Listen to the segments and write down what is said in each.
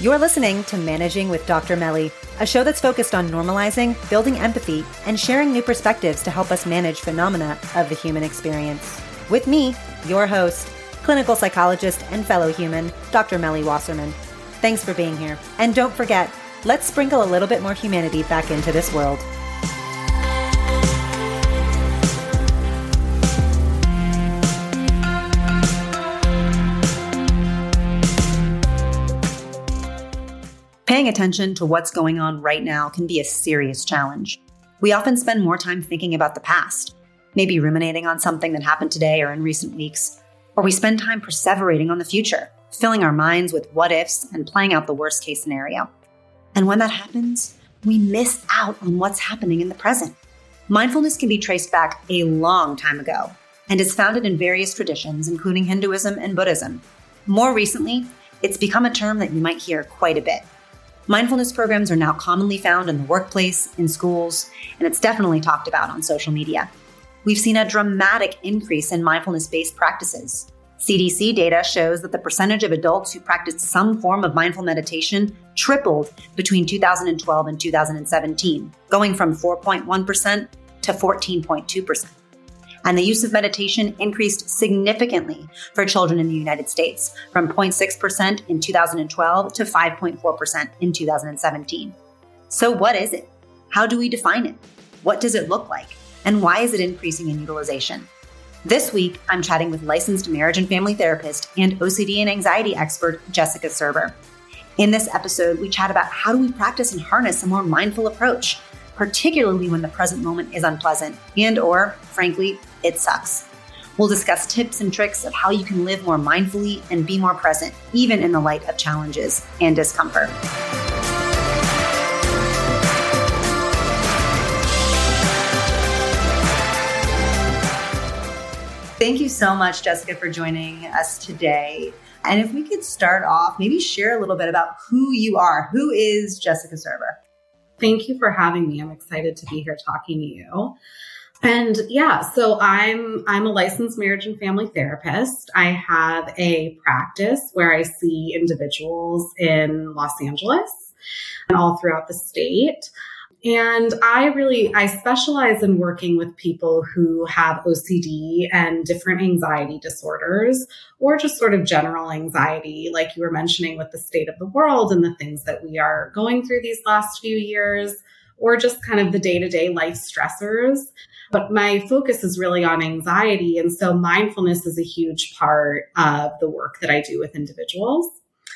You're listening to Managing with Dr. Melly, a show that's focused on normalizing, building empathy, and sharing new perspectives to help us manage phenomena of the human experience. With me, your host, clinical psychologist and fellow human, Dr. Melly Wasserman. Thanks for being here. And don't forget, let's sprinkle a little bit more humanity back into this world. Attention to what's going on right now can be a serious challenge. We often spend more time thinking about the past, maybe ruminating on something that happened today or in recent weeks, or we spend time perseverating on the future, filling our minds with what ifs and playing out the worst case scenario. And when that happens, we miss out on what's happening in the present. Mindfulness can be traced back a long time ago and is founded in various traditions, including Hinduism and Buddhism. More recently, it's become a term that you might hear quite a bit. Mindfulness programs are now commonly found in the workplace, in schools, and it's definitely talked about on social media. We've seen a dramatic increase in mindfulness based practices. CDC data shows that the percentage of adults who practiced some form of mindful meditation tripled between 2012 and 2017, going from 4.1% to 14.2% and the use of meditation increased significantly for children in the United States from 0.6% in 2012 to 5.4% in 2017. So, what is it? How do we define it? What does it look like? And why is it increasing in utilization? This week, I'm chatting with licensed marriage and family therapist and OCD and anxiety expert Jessica Serber. In this episode, we chat about how do we practice and harness a more mindful approach particularly when the present moment is unpleasant and or frankly, it sucks. We'll discuss tips and tricks of how you can live more mindfully and be more present even in the light of challenges and discomfort. Thank you so much, Jessica, for joining us today. And if we could start off, maybe share a little bit about who you are. Who is Jessica Serber? Thank you for having me. I'm excited to be here talking to you. And yeah, so I'm I'm a licensed marriage and family therapist. I have a practice where I see individuals in Los Angeles and all throughout the state. And I really, I specialize in working with people who have OCD and different anxiety disorders, or just sort of general anxiety, like you were mentioning with the state of the world and the things that we are going through these last few years, or just kind of the day to day life stressors. But my focus is really on anxiety. And so mindfulness is a huge part of the work that I do with individuals.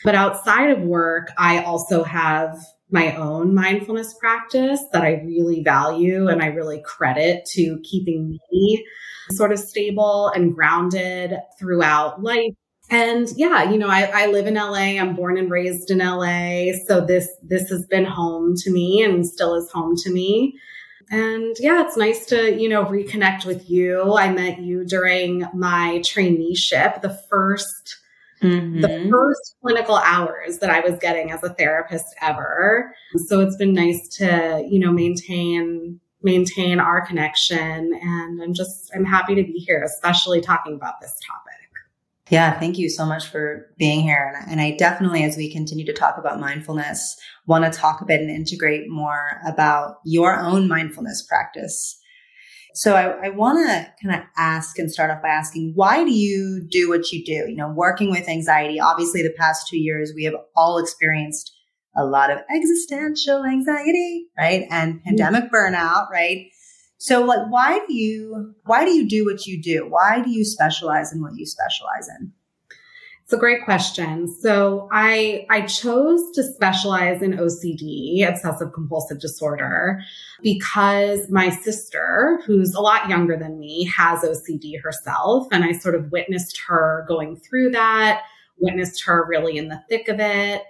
But outside of work, I also have my own mindfulness practice that I really value and I really credit to keeping me sort of stable and grounded throughout life. And yeah, you know, I, I live in LA. I'm born and raised in LA. So this, this has been home to me and still is home to me. And yeah, it's nice to, you know, reconnect with you. I met you during my traineeship, the first Mm-hmm. the first clinical hours that I was getting as a therapist ever. So it's been nice to, you know, maintain maintain our connection and I'm just I'm happy to be here especially talking about this topic. Yeah, thank you so much for being here. And, and I definitely, as we continue to talk about mindfulness, want to talk a bit and integrate more about your own mindfulness practice so I, I want to kind of ask and start off by asking, why do you do what you do? You know, working with anxiety, obviously the past two years, we have all experienced a lot of existential anxiety, right? And mm-hmm. pandemic burnout, right? So like, why do you, why do you do what you do? Why do you specialize in what you specialize in? It's a great question. So I, I chose to specialize in OCD, obsessive compulsive disorder, because my sister, who's a lot younger than me, has OCD herself. And I sort of witnessed her going through that, witnessed her really in the thick of it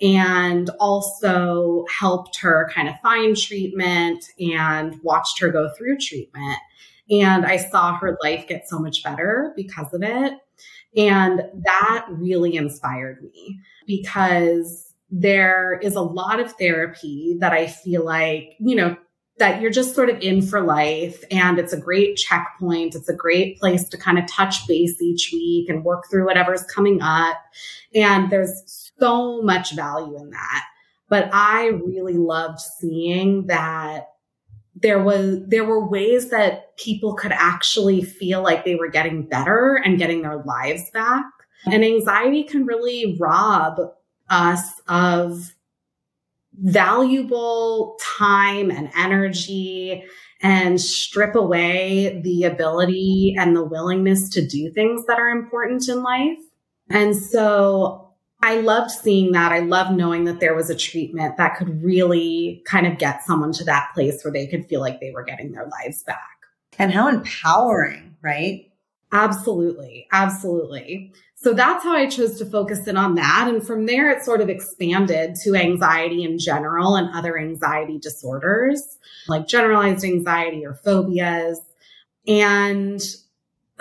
and also helped her kind of find treatment and watched her go through treatment. And I saw her life get so much better because of it. And that really inspired me because there is a lot of therapy that I feel like, you know, that you're just sort of in for life and it's a great checkpoint. It's a great place to kind of touch base each week and work through whatever's coming up. And there's so much value in that. But I really loved seeing that there was there were ways that people could actually feel like they were getting better and getting their lives back. And anxiety can really rob us of valuable time and energy and strip away the ability and the willingness to do things that are important in life. And so I loved seeing that. I loved knowing that there was a treatment that could really kind of get someone to that place where they could feel like they were getting their lives back. And how empowering, right? Absolutely. Absolutely. So that's how I chose to focus in on that. And from there, it sort of expanded to anxiety in general and other anxiety disorders like generalized anxiety or phobias. And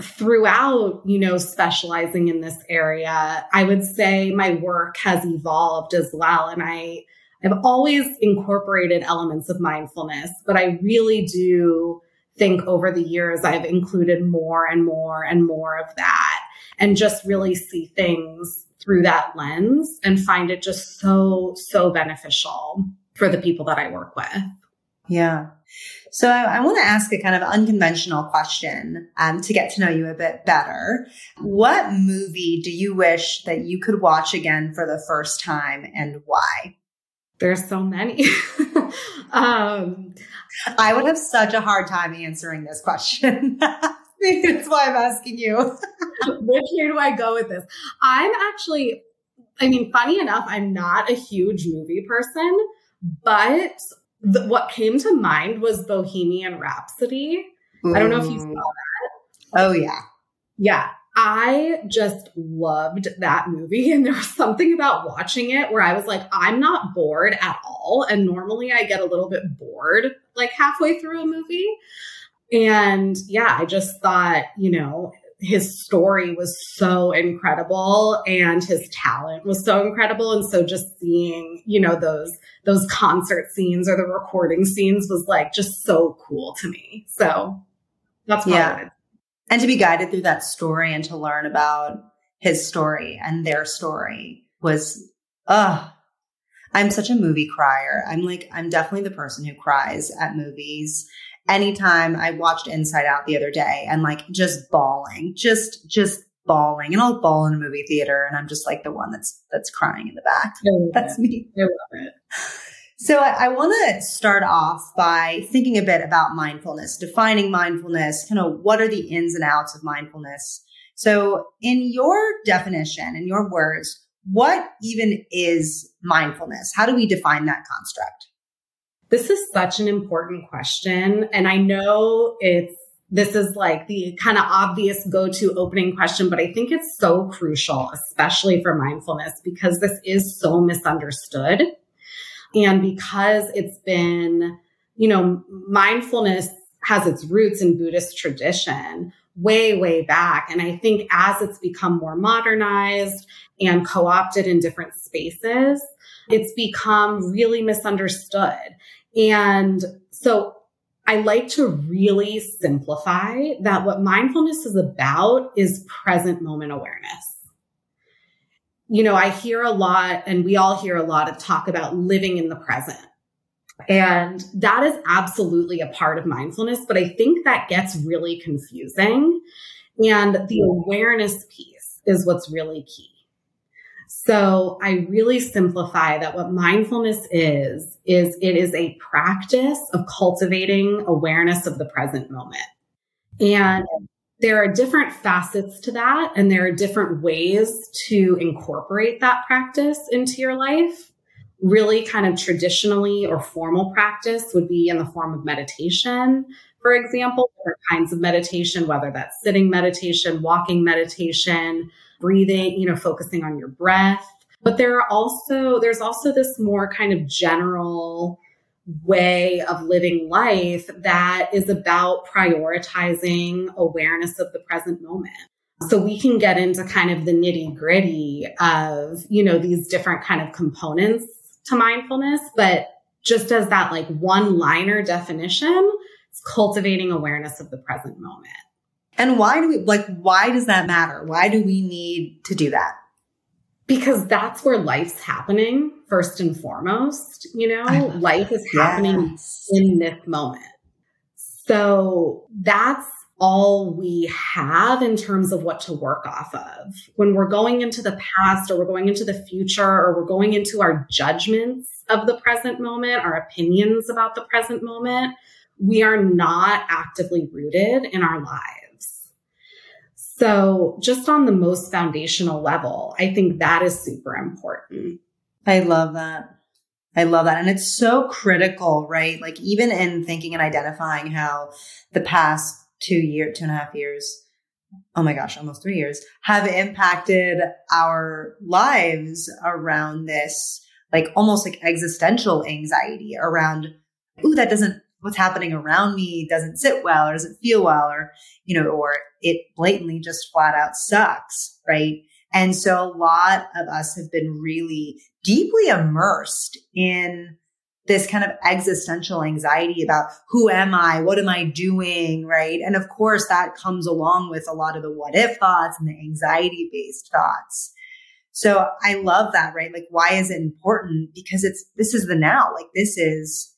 throughout, you know, specializing in this area, I would say my work has evolved as well. And I, I've always incorporated elements of mindfulness, but I really do think over the years I've included more and more and more of that and just really see things through that lens and find it just so, so beneficial for the people that I work with. Yeah. So I, I want to ask a kind of unconventional question um, to get to know you a bit better. What movie do you wish that you could watch again for the first time and why? There's so many. um, I would have such a hard time answering this question. That's why I'm asking you. Which way do I go with this? I'm actually, I mean, funny enough, I'm not a huge movie person, but the, what came to mind was Bohemian Rhapsody. Ooh. I don't know if you mm. saw that. Oh, yeah. Yeah. I just loved that movie. And there was something about watching it where I was like, I'm not bored at all. And normally I get a little bit bored like halfway through a movie. And yeah, I just thought, you know, his story was so incredible and his talent was so incredible. And so just seeing, you know, those, those concert scenes or the recording scenes was like just so cool to me. So that's yeah and to be guided through that story and to learn about his story and their story was uh I'm such a movie crier. I'm like I'm definitely the person who cries at movies. Anytime I watched Inside Out the other day and like just bawling, just just bawling and I'll bawl in a movie theater and I'm just like the one that's that's crying in the back. That's me. I love it. So I, I want to start off by thinking a bit about mindfulness, defining mindfulness, kind of what are the ins and outs of mindfulness. So in your definition, in your words, what even is mindfulness? How do we define that construct? This is such an important question. And I know it's, this is like the kind of obvious go to opening question, but I think it's so crucial, especially for mindfulness, because this is so misunderstood. And because it's been, you know, mindfulness has its roots in Buddhist tradition way, way back. And I think as it's become more modernized and co opted in different spaces, it's become really misunderstood. And so I like to really simplify that what mindfulness is about is present moment awareness you know, I hear a lot and we all hear a lot of talk about living in the present. And that is absolutely a part of mindfulness, but I think that gets really confusing. And the awareness piece is what's really key. So I really simplify that what mindfulness is, is it is a practice of cultivating awareness of the present moment. And there are different facets to that, and there are different ways to incorporate that practice into your life. Really, kind of traditionally or formal practice would be in the form of meditation, for example, different kinds of meditation, whether that's sitting meditation, walking meditation, breathing, you know, focusing on your breath. But there are also, there's also this more kind of general way of living life that is about prioritizing awareness of the present moment. So we can get into kind of the nitty gritty of, you know, these different kind of components to mindfulness, but just as that like one liner definition, it's cultivating awareness of the present moment. And why do we like why does that matter? Why do we need to do that? Because that's where life's happening first and foremost, you know? Life is happening yes. in this moment. So that's all we have in terms of what to work off of. When we're going into the past or we're going into the future or we're going into our judgments of the present moment, our opinions about the present moment, we are not actively rooted in our lives. So, just on the most foundational level, I think that is super important. I love that. I love that. And it's so critical, right? Like, even in thinking and identifying how the past two year, two and a half years, oh my gosh, almost three years, have impacted our lives around this, like almost like existential anxiety around, ooh, that doesn't, what's happening around me doesn't sit well or doesn't feel well or, you know, or it blatantly just flat out sucks, right? And so a lot of us have been really deeply immersed in this kind of existential anxiety about who am I? What am I doing? Right. And of course, that comes along with a lot of the what if thoughts and the anxiety based thoughts. So I love that, right? Like, why is it important? Because it's, this is the now. Like, this is,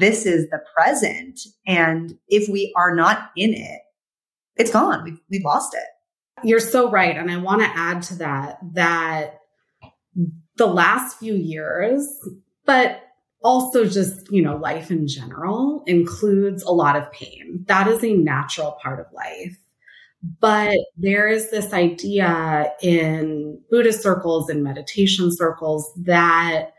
this is the present. And if we are not in it, it's gone. We've, we've lost it. You're so right. And I want to add to that, that the last few years, but also just, you know, life in general includes a lot of pain. That is a natural part of life. But there is this idea in Buddhist circles and meditation circles that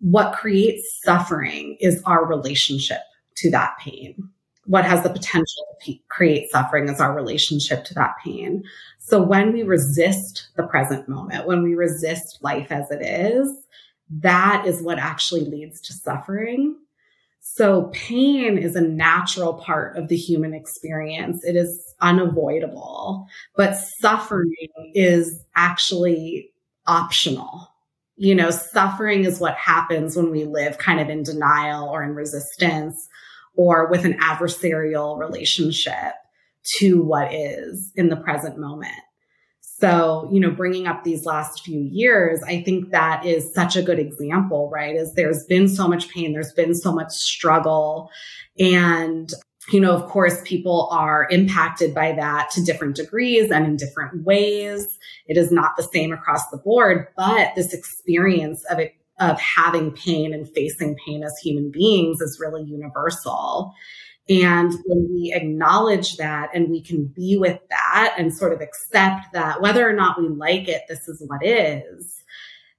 what creates suffering is our relationship to that pain. What has the potential to create suffering is our relationship to that pain. So when we resist the present moment, when we resist life as it is, that is what actually leads to suffering. So pain is a natural part of the human experience. It is unavoidable, but suffering is actually optional. You know, suffering is what happens when we live kind of in denial or in resistance or with an adversarial relationship to what is in the present moment. So, you know, bringing up these last few years, I think that is such a good example, right? Is there's been so much pain, there's been so much struggle. And, you know, of course, people are impacted by that to different degrees and in different ways. It is not the same across the board, but this experience of it, of having pain and facing pain as human beings is really universal. And when we acknowledge that and we can be with that and sort of accept that whether or not we like it, this is what is,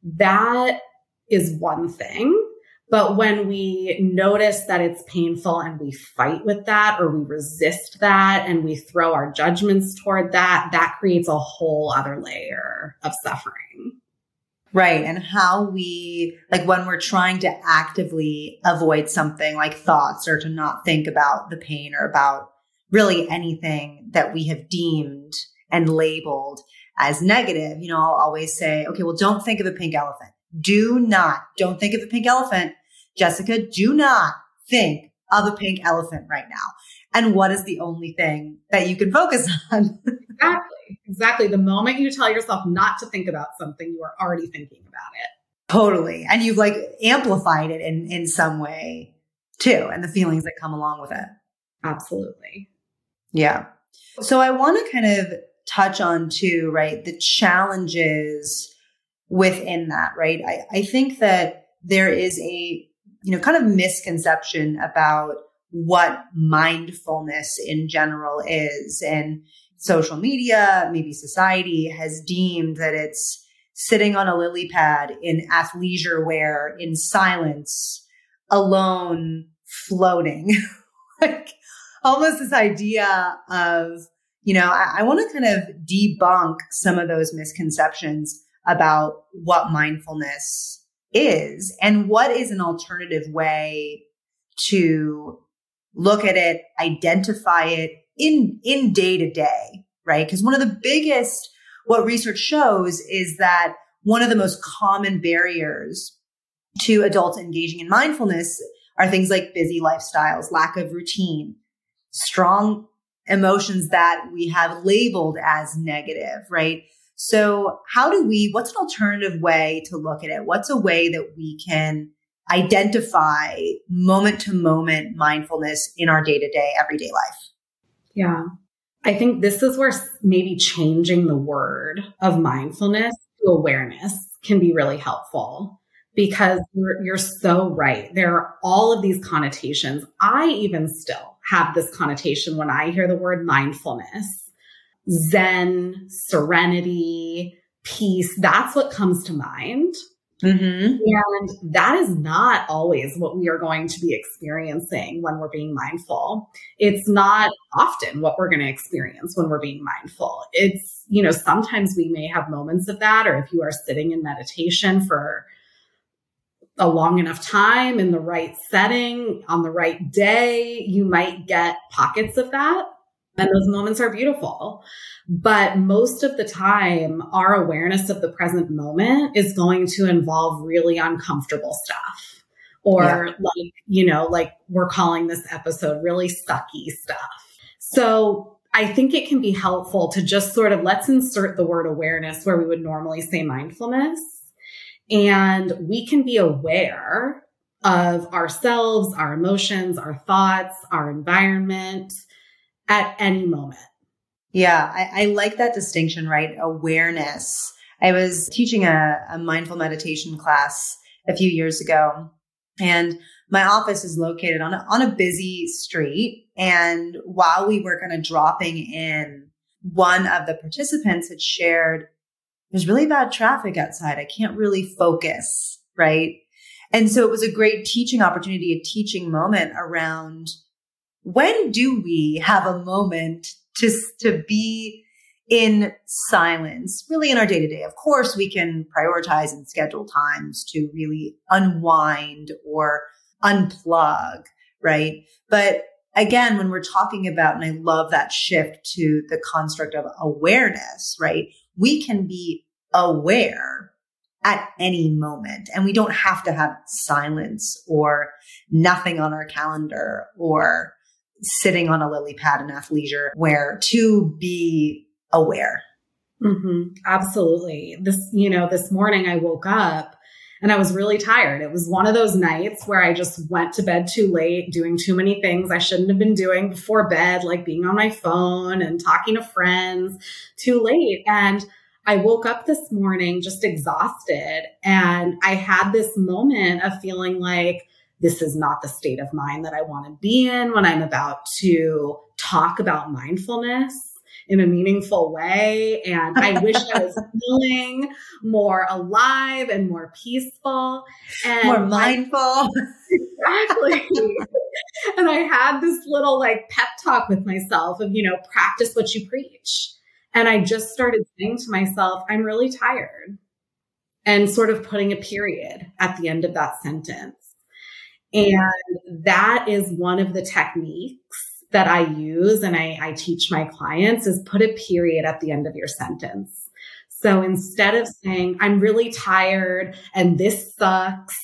that is one thing. But when we notice that it's painful and we fight with that or we resist that and we throw our judgments toward that, that creates a whole other layer of suffering. Right. And how we, like when we're trying to actively avoid something like thoughts or to not think about the pain or about really anything that we have deemed and labeled as negative, you know, I'll always say, okay, well, don't think of a pink elephant. Do not, don't think of a pink elephant. Jessica, do not think of a pink elephant right now. And what is the only thing that you can focus on? exactly. Exactly. The moment you tell yourself not to think about something, you are already thinking about it. Totally. And you've like amplified it in, in some way too, and the feelings that come along with it. Absolutely. Yeah. So I want to kind of touch on too, right? The challenges within that, right? I, I think that there is a, you know, kind of misconception about what mindfulness in general is. And social media, maybe society has deemed that it's sitting on a lily pad in athleisure wear in silence, alone, floating. like almost this idea of, you know, I, I want to kind of debunk some of those misconceptions about what mindfulness is and what is an alternative way to look at it, identify it, in in day to day, right? Because one of the biggest what research shows is that one of the most common barriers to adults engaging in mindfulness are things like busy lifestyles, lack of routine, strong emotions that we have labeled as negative, right? So how do we, what's an alternative way to look at it? What's a way that we can identify moment to moment mindfulness in our day to day, everyday life? Yeah. I think this is where maybe changing the word of mindfulness to awareness can be really helpful because you're, you're so right. There are all of these connotations. I even still have this connotation when I hear the word mindfulness. Zen, serenity, peace. That's what comes to mind. Mm-hmm. And that is not always what we are going to be experiencing when we're being mindful. It's not often what we're going to experience when we're being mindful. It's, you know, sometimes we may have moments of that, or if you are sitting in meditation for a long enough time in the right setting on the right day, you might get pockets of that. And those moments are beautiful. But most of the time, our awareness of the present moment is going to involve really uncomfortable stuff. Or yeah. like, you know, like we're calling this episode really sucky stuff. So I think it can be helpful to just sort of let's insert the word awareness where we would normally say mindfulness. And we can be aware of ourselves, our emotions, our thoughts, our environment at any moment. Yeah, I, I like that distinction, right? Awareness. I was teaching a, a mindful meditation class a few years ago, and my office is located on a, on a busy street. And while we were kind of dropping in, one of the participants had shared, there's really bad traffic outside. I can't really focus. Right. And so it was a great teaching opportunity, a teaching moment around when do we have a moment to, to be in silence, really in our day to day? Of course, we can prioritize and schedule times to really unwind or unplug, right? But again, when we're talking about, and I love that shift to the construct of awareness, right? We can be aware at any moment and we don't have to have silence or nothing on our calendar or sitting on a lily pad in athleisure wear to be aware. Mm-hmm. Absolutely. This, you know, this morning I woke up and I was really tired. It was one of those nights where I just went to bed too late, doing too many things I shouldn't have been doing before bed, like being on my phone and talking to friends too late. And I woke up this morning just exhausted. And I had this moment of feeling like, this is not the state of mind that I want to be in when I'm about to talk about mindfulness in a meaningful way. And I wish I was feeling more alive and more peaceful and more mindful. exactly. and I had this little like pep talk with myself of, you know, practice what you preach. And I just started saying to myself, I'm really tired. And sort of putting a period at the end of that sentence. And that is one of the techniques that I use and I, I, teach my clients is put a period at the end of your sentence. So instead of saying, I'm really tired and this sucks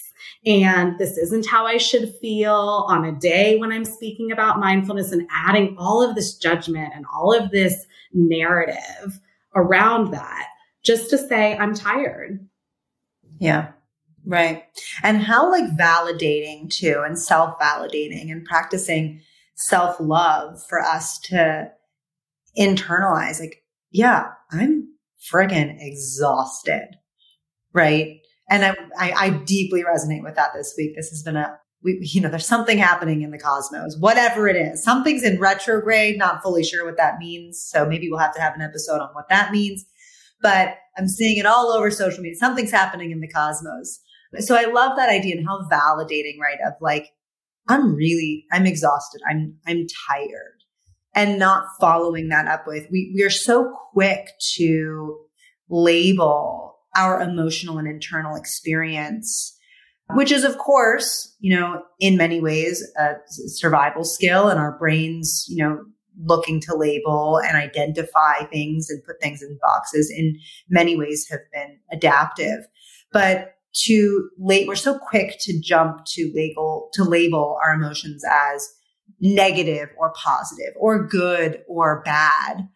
and this isn't how I should feel on a day when I'm speaking about mindfulness and adding all of this judgment and all of this narrative around that, just to say, I'm tired. Yeah. Right. And how like validating too and self validating and practicing self love for us to internalize like, yeah, I'm friggin' exhausted. Right. And I, I, I deeply resonate with that this week. This has been a, we, you know, there's something happening in the cosmos, whatever it is. Something's in retrograde, not fully sure what that means. So maybe we'll have to have an episode on what that means. But I'm seeing it all over social media. Something's happening in the cosmos. So I love that idea and how validating, right? Of like, I'm really, I'm exhausted. I'm, I'm tired and not following that up with, we, we are so quick to label our emotional and internal experience, which is of course, you know, in many ways a survival skill and our brains, you know, looking to label and identify things and put things in boxes in many ways have been adaptive. But to late, we're so quick to jump to label, to label our emotions as negative or positive or good or bad.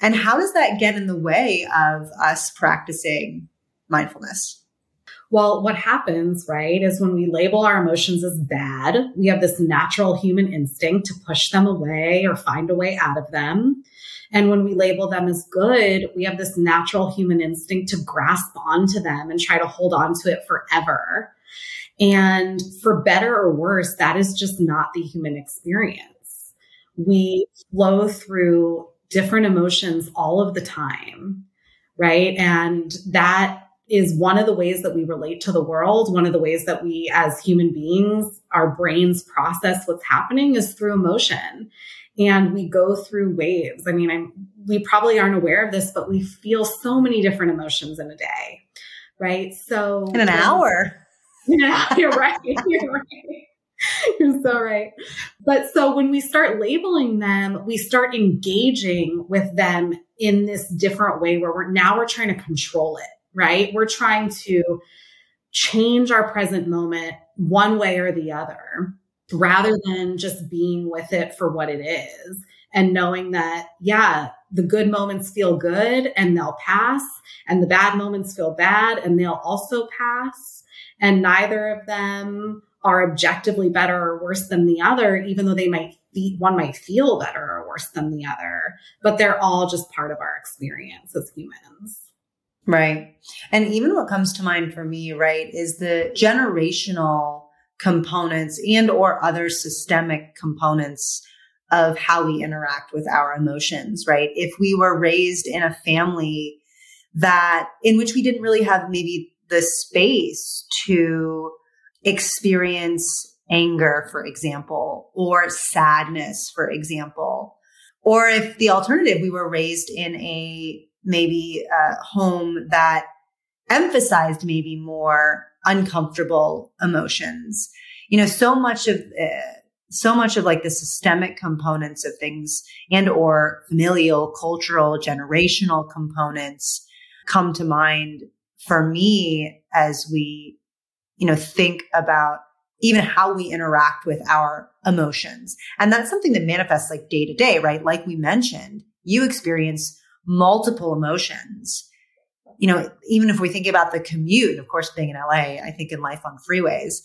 And how does that get in the way of us practicing mindfulness? Well, what happens, right, is when we label our emotions as bad, we have this natural human instinct to push them away or find a way out of them. And when we label them as good, we have this natural human instinct to grasp onto them and try to hold on to it forever. And for better or worse, that is just not the human experience. We flow through different emotions all of the time, right? And that is one of the ways that we relate to the world. One of the ways that we, as human beings, our brains process what's happening is through emotion. And we go through waves. I mean, I'm, we probably aren't aware of this, but we feel so many different emotions in a day, right? So, in an hour. Yeah, you're right. You're right. You're so right. But so when we start labeling them, we start engaging with them in this different way where we're now we're trying to control it, right? We're trying to change our present moment one way or the other rather than just being with it for what it is and knowing that, yeah, the good moments feel good and they'll pass, and the bad moments feel bad and they'll also pass. And neither of them are objectively better or worse than the other, even though they might be, one might feel better or worse than the other, but they're all just part of our experience as humans. Right. And even what comes to mind for me, right, is the generational components and or other systemic components of how we interact with our emotions, right? If we were raised in a family that in which we didn't really have maybe the space to experience anger, for example, or sadness, for example, or if the alternative, we were raised in a maybe a home that emphasized maybe more uncomfortable emotions. You know, so much of uh, so much of like the systemic components of things and or familial, cultural, generational components come to mind for me as we, you know, think about even how we interact with our emotions. And that's something that manifests like day to day, right? Like we mentioned, you experience multiple emotions you know, even if we think about the commute, of course, being in LA, I think in life on freeways,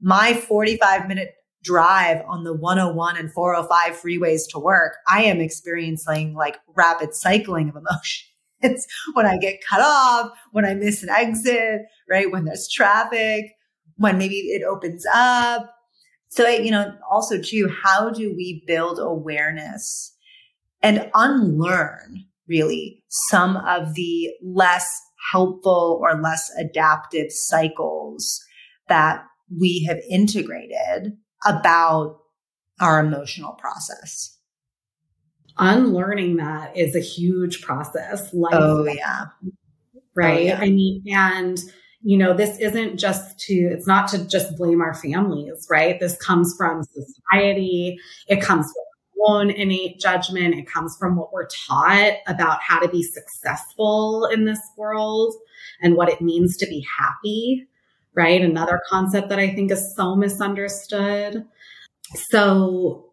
my 45 minute drive on the 101 and 405 freeways to work, I am experiencing like rapid cycling of emotions. when I get cut off, when I miss an exit, right? When there's traffic, when maybe it opens up. So, you know, also too, how do we build awareness and unlearn really some of the less helpful or less adaptive cycles that we have integrated about our emotional process. Unlearning that is a huge process. Life oh, yeah. Right. Oh, yeah. I mean, and, you know, this isn't just to, it's not to just blame our families, right? This comes from society. It comes from own innate judgment. It comes from what we're taught about how to be successful in this world and what it means to be happy, right? Another concept that I think is so misunderstood. So,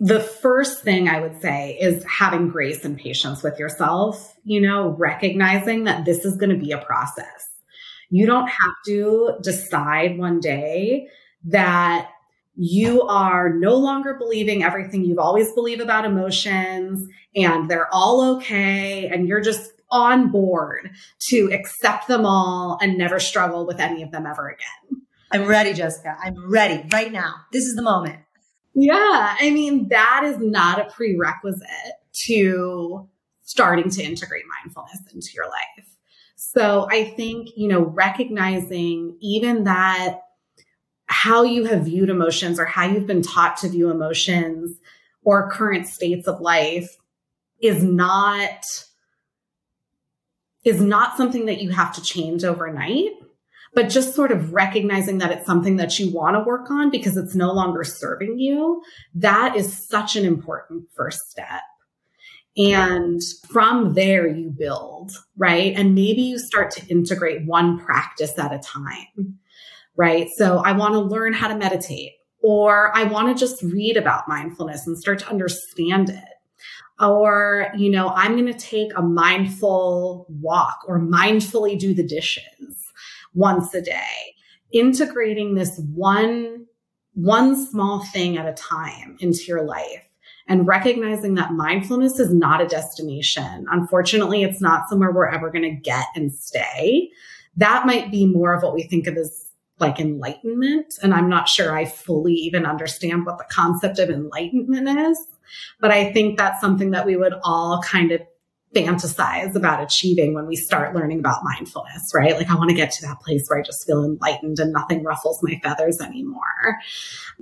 the first thing I would say is having grace and patience with yourself, you know, recognizing that this is going to be a process. You don't have to decide one day that you are no longer believing everything you've always believed about emotions and they're all okay and you're just on board to accept them all and never struggle with any of them ever again. I'm ready, Jessica. I'm ready right now. This is the moment. Yeah. I mean, that is not a prerequisite to starting to integrate mindfulness into your life. So I think, you know, recognizing even that how you have viewed emotions or how you've been taught to view emotions or current states of life is not is not something that you have to change overnight but just sort of recognizing that it's something that you want to work on because it's no longer serving you that is such an important first step. And from there, you build, right? And maybe you start to integrate one practice at a time, right? So I want to learn how to meditate, or I want to just read about mindfulness and start to understand it. Or, you know, I'm going to take a mindful walk or mindfully do the dishes once a day, integrating this one, one small thing at a time into your life and recognizing that mindfulness is not a destination. Unfortunately, it's not somewhere we're ever going to get and stay. That might be more of what we think of as like enlightenment. And I'm not sure I fully even understand what the concept of enlightenment is. But I think that's something that we would all kind of fantasize about achieving when we start learning about mindfulness, right? Like, I want to get to that place where I just feel enlightened and nothing ruffles my feathers anymore.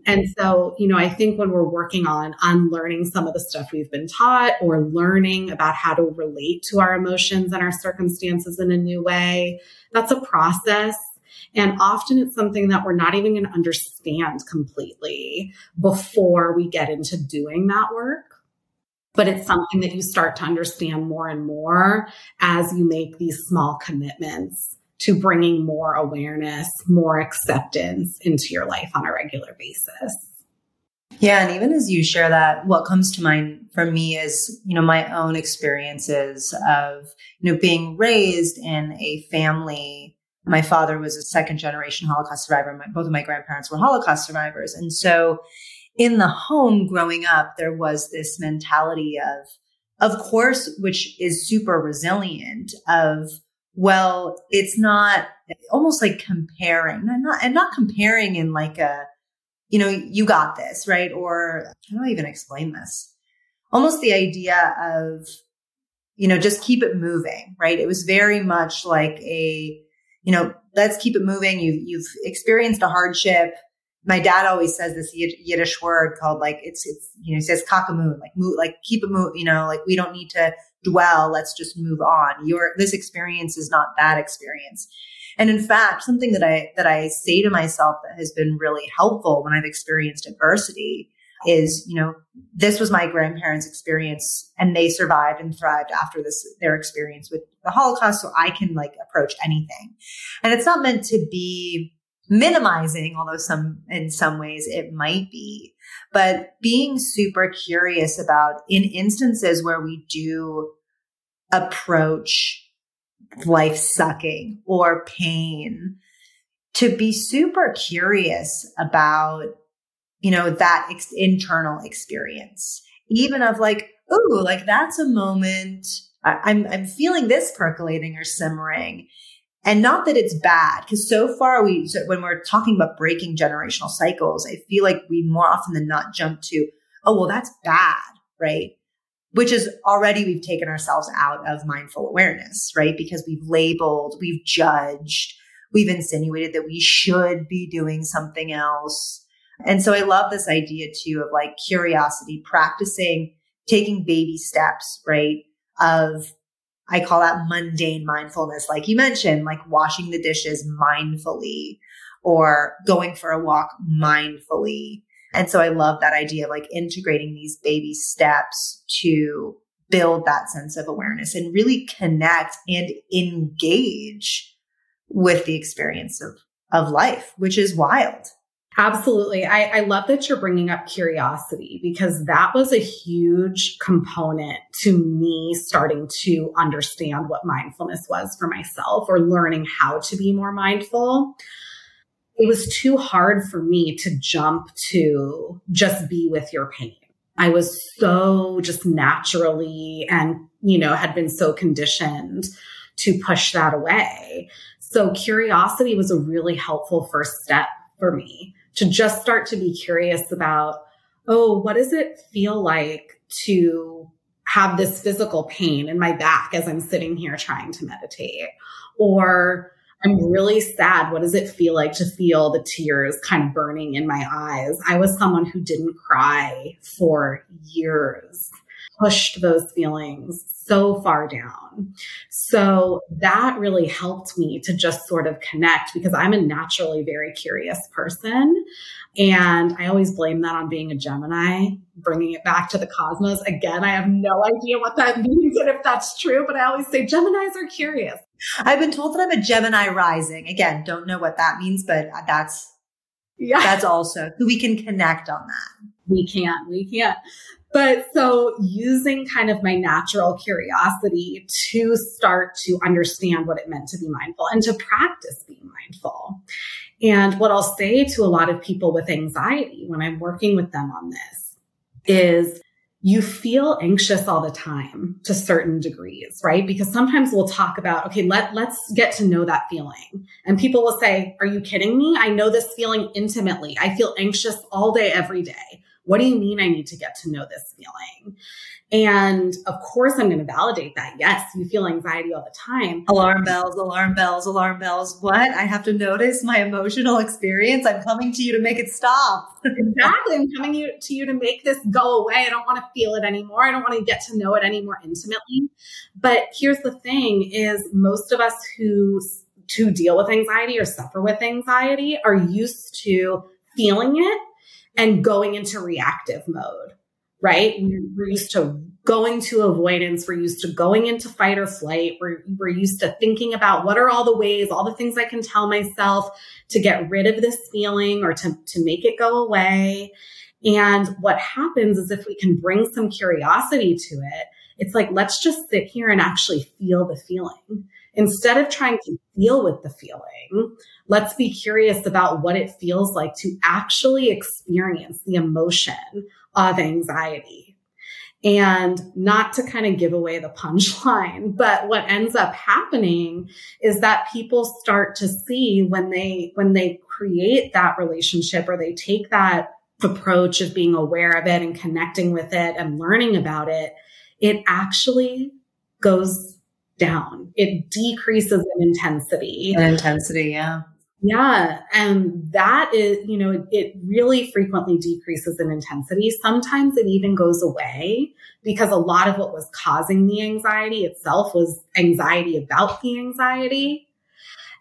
And so, you know, I think when we're working on unlearning some of the stuff we've been taught or learning about how to relate to our emotions and our circumstances in a new way, that's a process. And often it's something that we're not even going to understand completely before we get into doing that work but it's something that you start to understand more and more as you make these small commitments to bringing more awareness, more acceptance into your life on a regular basis. Yeah, and even as you share that, what comes to mind for me is, you know, my own experiences of, you know, being raised in a family. My father was a second generation Holocaust survivor. My, both of my grandparents were Holocaust survivors. And so in the home growing up, there was this mentality of, of course, which is super resilient of, well, it's not almost like comparing and not, and not comparing in like a, you know, you got this, right? Or how do I even explain this? Almost the idea of, you know, just keep it moving, right? It was very much like a, you know, let's keep it moving. You've, you've experienced a hardship. My dad always says this Yiddish word called like it's it's you know he says kakamoon like move like keep it move you know like we don't need to dwell. Let's just move on. Your this experience is not that experience. And in fact something that I that I say to myself that has been really helpful when I've experienced adversity is you know this was my grandparents experience and they survived and thrived after this their experience with the holocaust so I can like approach anything. And it's not meant to be minimizing, although some, in some ways it might be, but being super curious about in instances where we do approach life sucking or pain to be super curious about, you know, that ex- internal experience, even of like, ooh, like that's a moment I, I'm, I'm feeling this percolating or simmering and not that it's bad, because so far we, so when we're talking about breaking generational cycles, I feel like we more often than not jump to, oh, well, that's bad, right? Which is already we've taken ourselves out of mindful awareness, right? Because we've labeled, we've judged, we've insinuated that we should be doing something else. And so I love this idea too of like curiosity, practicing taking baby steps, right? Of I call that mundane mindfulness. Like you mentioned, like washing the dishes mindfully or going for a walk mindfully. And so I love that idea of like integrating these baby steps to build that sense of awareness and really connect and engage with the experience of, of life, which is wild. Absolutely. I, I, love that you're bringing up curiosity because that was a huge component to me starting to understand what mindfulness was for myself or learning how to be more mindful. It was too hard for me to jump to just be with your pain. I was so just naturally and, you know, had been so conditioned to push that away. So curiosity was a really helpful first step for me to just start to be curious about, oh, what does it feel like to have this physical pain in my back as I'm sitting here trying to meditate? Or I'm really sad. What does it feel like to feel the tears kind of burning in my eyes? I was someone who didn't cry for years. Pushed those feelings so far down. So that really helped me to just sort of connect because I'm a naturally very curious person. And I always blame that on being a Gemini, bringing it back to the cosmos. Again, I have no idea what that means and if that's true, but I always say Geminis are curious. I've been told that I'm a Gemini rising. Again, don't know what that means, but that's yeah. That's also we can connect on that. We can't. We can't. But so using kind of my natural curiosity to start to understand what it meant to be mindful and to practice being mindful. And what I'll say to a lot of people with anxiety when I'm working with them on this is you feel anxious all the time to certain degrees, right? Because sometimes we'll talk about, okay, let, let's get to know that feeling. And people will say, are you kidding me? I know this feeling intimately. I feel anxious all day, every day. What do you mean I need to get to know this feeling? And of course, I'm going to validate that. Yes, you feel anxiety all the time. Alarm bells, alarm bells, alarm bells. What? I have to notice my emotional experience. I'm coming to you to make it stop. exactly. I'm coming to you to make this go away. I don't want to feel it anymore. I don't want to get to know it any more intimately. But here's the thing is most of us who to deal with anxiety or suffer with anxiety are used to feeling it and going into reactive mode, right? We're used to going to avoidance. We're used to going into fight or flight. We're, we're used to thinking about what are all the ways, all the things I can tell myself to get rid of this feeling or to, to make it go away. And what happens is if we can bring some curiosity to it, it's like, let's just sit here and actually feel the feeling. Instead of trying to deal with the feeling, let's be curious about what it feels like to actually experience the emotion of anxiety. And not to kind of give away the punchline, but what ends up happening is that people start to see when they, when they create that relationship or they take that approach of being aware of it and connecting with it and learning about it, it actually goes down. It decreases in intensity. In intensity, yeah. Yeah. And that is, you know, it, really frequently decreases in intensity. Sometimes it even goes away because a lot of what was causing the anxiety itself was anxiety about the anxiety.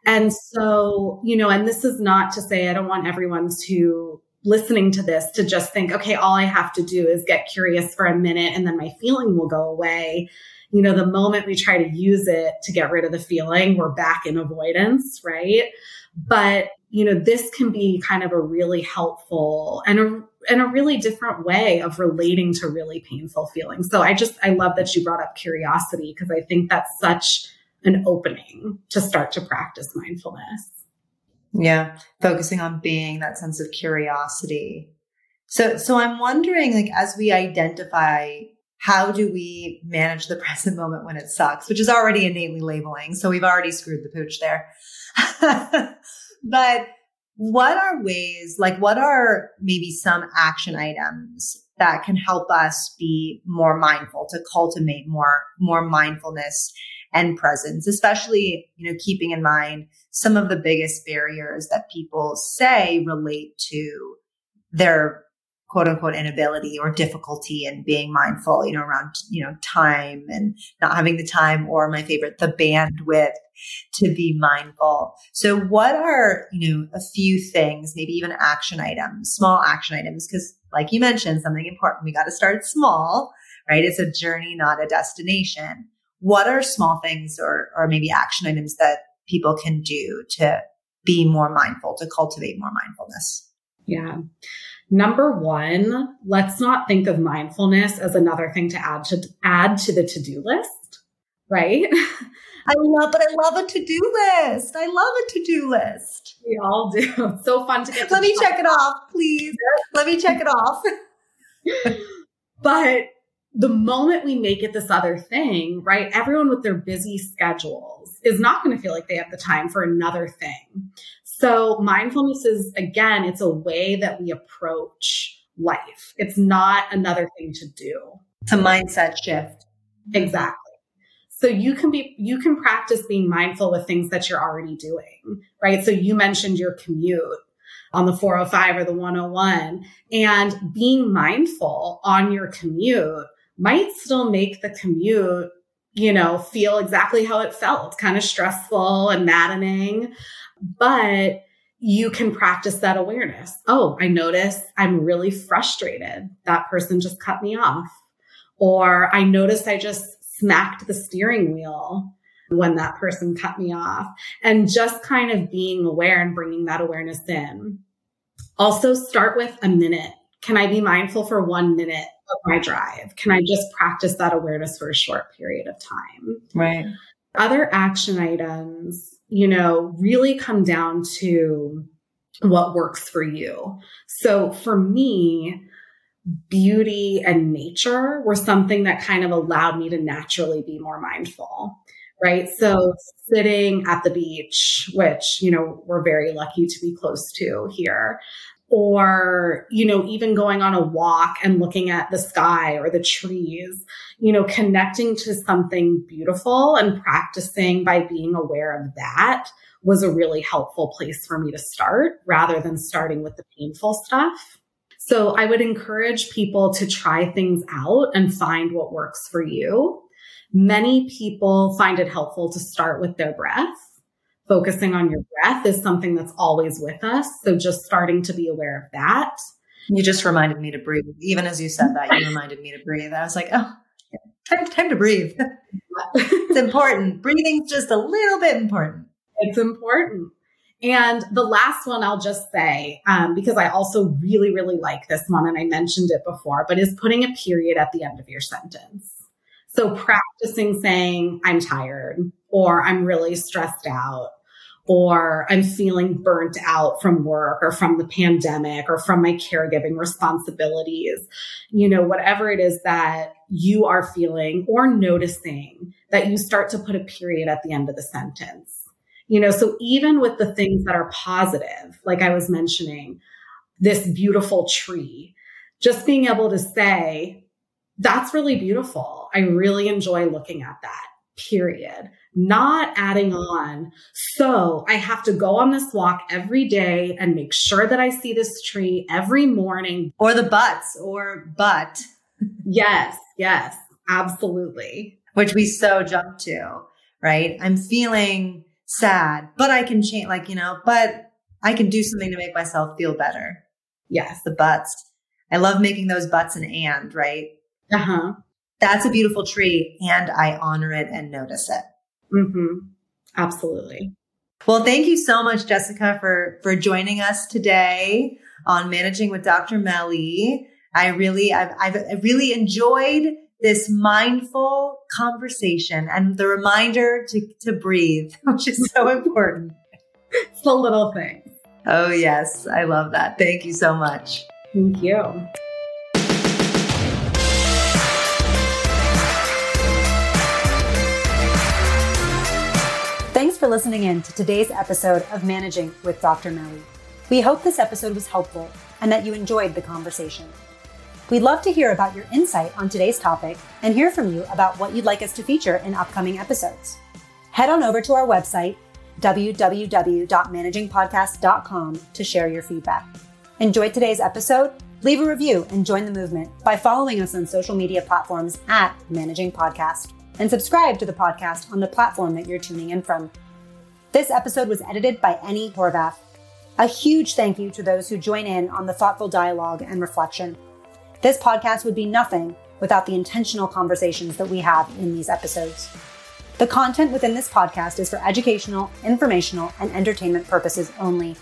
And so, you know, and this is not to say I don't want everyone to listening to this to just think, okay, all I have to do is get curious for a minute and then my feeling will go away you know, the moment we try to use it to get rid of the feeling, we're back in avoidance, right? But, you know, this can be kind of a really helpful and a, and a really different way of relating to really painful feelings. So I just, I love that you brought up curiosity because I think that's such an opening to start to practice mindfulness. Yeah. Focusing on being that sense of curiosity. So, so I'm wondering, like, as we identify how do we manage the present moment when it sucks, which is already innately labeling. So we've already screwed the pooch there. but what are ways, like what are maybe some action items that can help us be more mindful to cultivate more, more mindfulness and presence, especially, you know, keeping in mind some of the biggest barriers that people say relate to their quote unquote inability or difficulty in being mindful, you know, around, you know, time and not having the time or my favorite, the bandwidth to be mindful. So what are, you know, a few things, maybe even action items, small action items? Cause like you mentioned, something important, we got to start small, right? It's a journey, not a destination. What are small things or, or maybe action items that people can do to be more mindful, to cultivate more mindfulness? Yeah. Number one, let's not think of mindfulness as another thing to add to add to the to-do list, right? I love, but I love a to-do list. I love a to-do list. We all do. It's so fun to get. To Let me check it off, please. Let me check it off. but the moment we make it this other thing, right? Everyone with their busy schedules is not going to feel like they have the time for another thing. So mindfulness is, again, it's a way that we approach life. It's not another thing to do. It's a mindset shift. Exactly. So you can be, you can practice being mindful with things that you're already doing, right? So you mentioned your commute on the 405 or the 101 and being mindful on your commute might still make the commute, you know, feel exactly how it felt, kind of stressful and maddening. But you can practice that awareness. Oh, I notice I'm really frustrated. That person just cut me off. Or I notice I just smacked the steering wheel when that person cut me off. And just kind of being aware and bringing that awareness in. Also, start with a minute. Can I be mindful for one minute of my drive? Can I just practice that awareness for a short period of time? Right. Other action items, you know, really come down to what works for you. So for me, beauty and nature were something that kind of allowed me to naturally be more mindful right? So sitting at the beach, which, you know, we're very lucky to be close to here, or, you know, even going on a walk and looking at the sky or the trees, you know, connecting to something beautiful and practicing by being aware of that was a really helpful place for me to start rather than starting with the painful stuff. So I would encourage people to try things out and find what works for you. Many people find it helpful to start with their breath. Focusing on your breath is something that's always with us. So just starting to be aware of that. You just reminded me to breathe. Even as you said that, you reminded me to breathe. I was like, oh, time, time to breathe. it's important. Breathing's just a little bit important. It's important. And the last one I'll just say, um, because I also really, really like this one, and I mentioned it before, but is putting a period at the end of your sentence. So practicing saying, I'm tired, or I'm really stressed out, or I'm feeling burnt out from work or from the pandemic or from my caregiving responsibilities, you know, whatever it is that you are feeling or noticing that you start to put a period at the end of the sentence. You know, so even with the things that are positive, like I was mentioning, this beautiful tree, just being able to say, that's really beautiful. I really enjoy looking at that, period. Not adding on. So I have to go on this walk every day and make sure that I see this tree every morning. Or the butts or but. yes, yes, absolutely. Which we so jump to, right? I'm feeling sad, but I can change, like, you know, but I can do something to make myself feel better. Yes. The butts. I love making those butts an and, right? Uh huh. That's a beautiful tree, and I honor it and notice it. Mm-hmm. Absolutely. Well, thank you so much, Jessica, for for joining us today on Managing with Dr. Melly. I really, I've, I've really enjoyed this mindful conversation and the reminder to, to breathe, which is so important. it's the little things. Oh, yes. I love that. Thank you so much. Thank you. For listening in to today's episode of Managing with Dr. Melly. We hope this episode was helpful and that you enjoyed the conversation. We'd love to hear about your insight on today's topic and hear from you about what you'd like us to feature in upcoming episodes. Head on over to our website, www.managingpodcast.com, to share your feedback. Enjoyed today's episode? Leave a review and join the movement by following us on social media platforms at Managing Podcast and subscribe to the podcast on the platform that you're tuning in from. This episode was edited by Annie Horvath. A huge thank you to those who join in on the thoughtful dialogue and reflection. This podcast would be nothing without the intentional conversations that we have in these episodes. The content within this podcast is for educational, informational, and entertainment purposes only.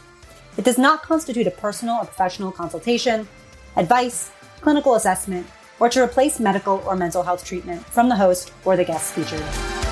It does not constitute a personal or professional consultation, advice, clinical assessment, or to replace medical or mental health treatment from the host or the guests featured.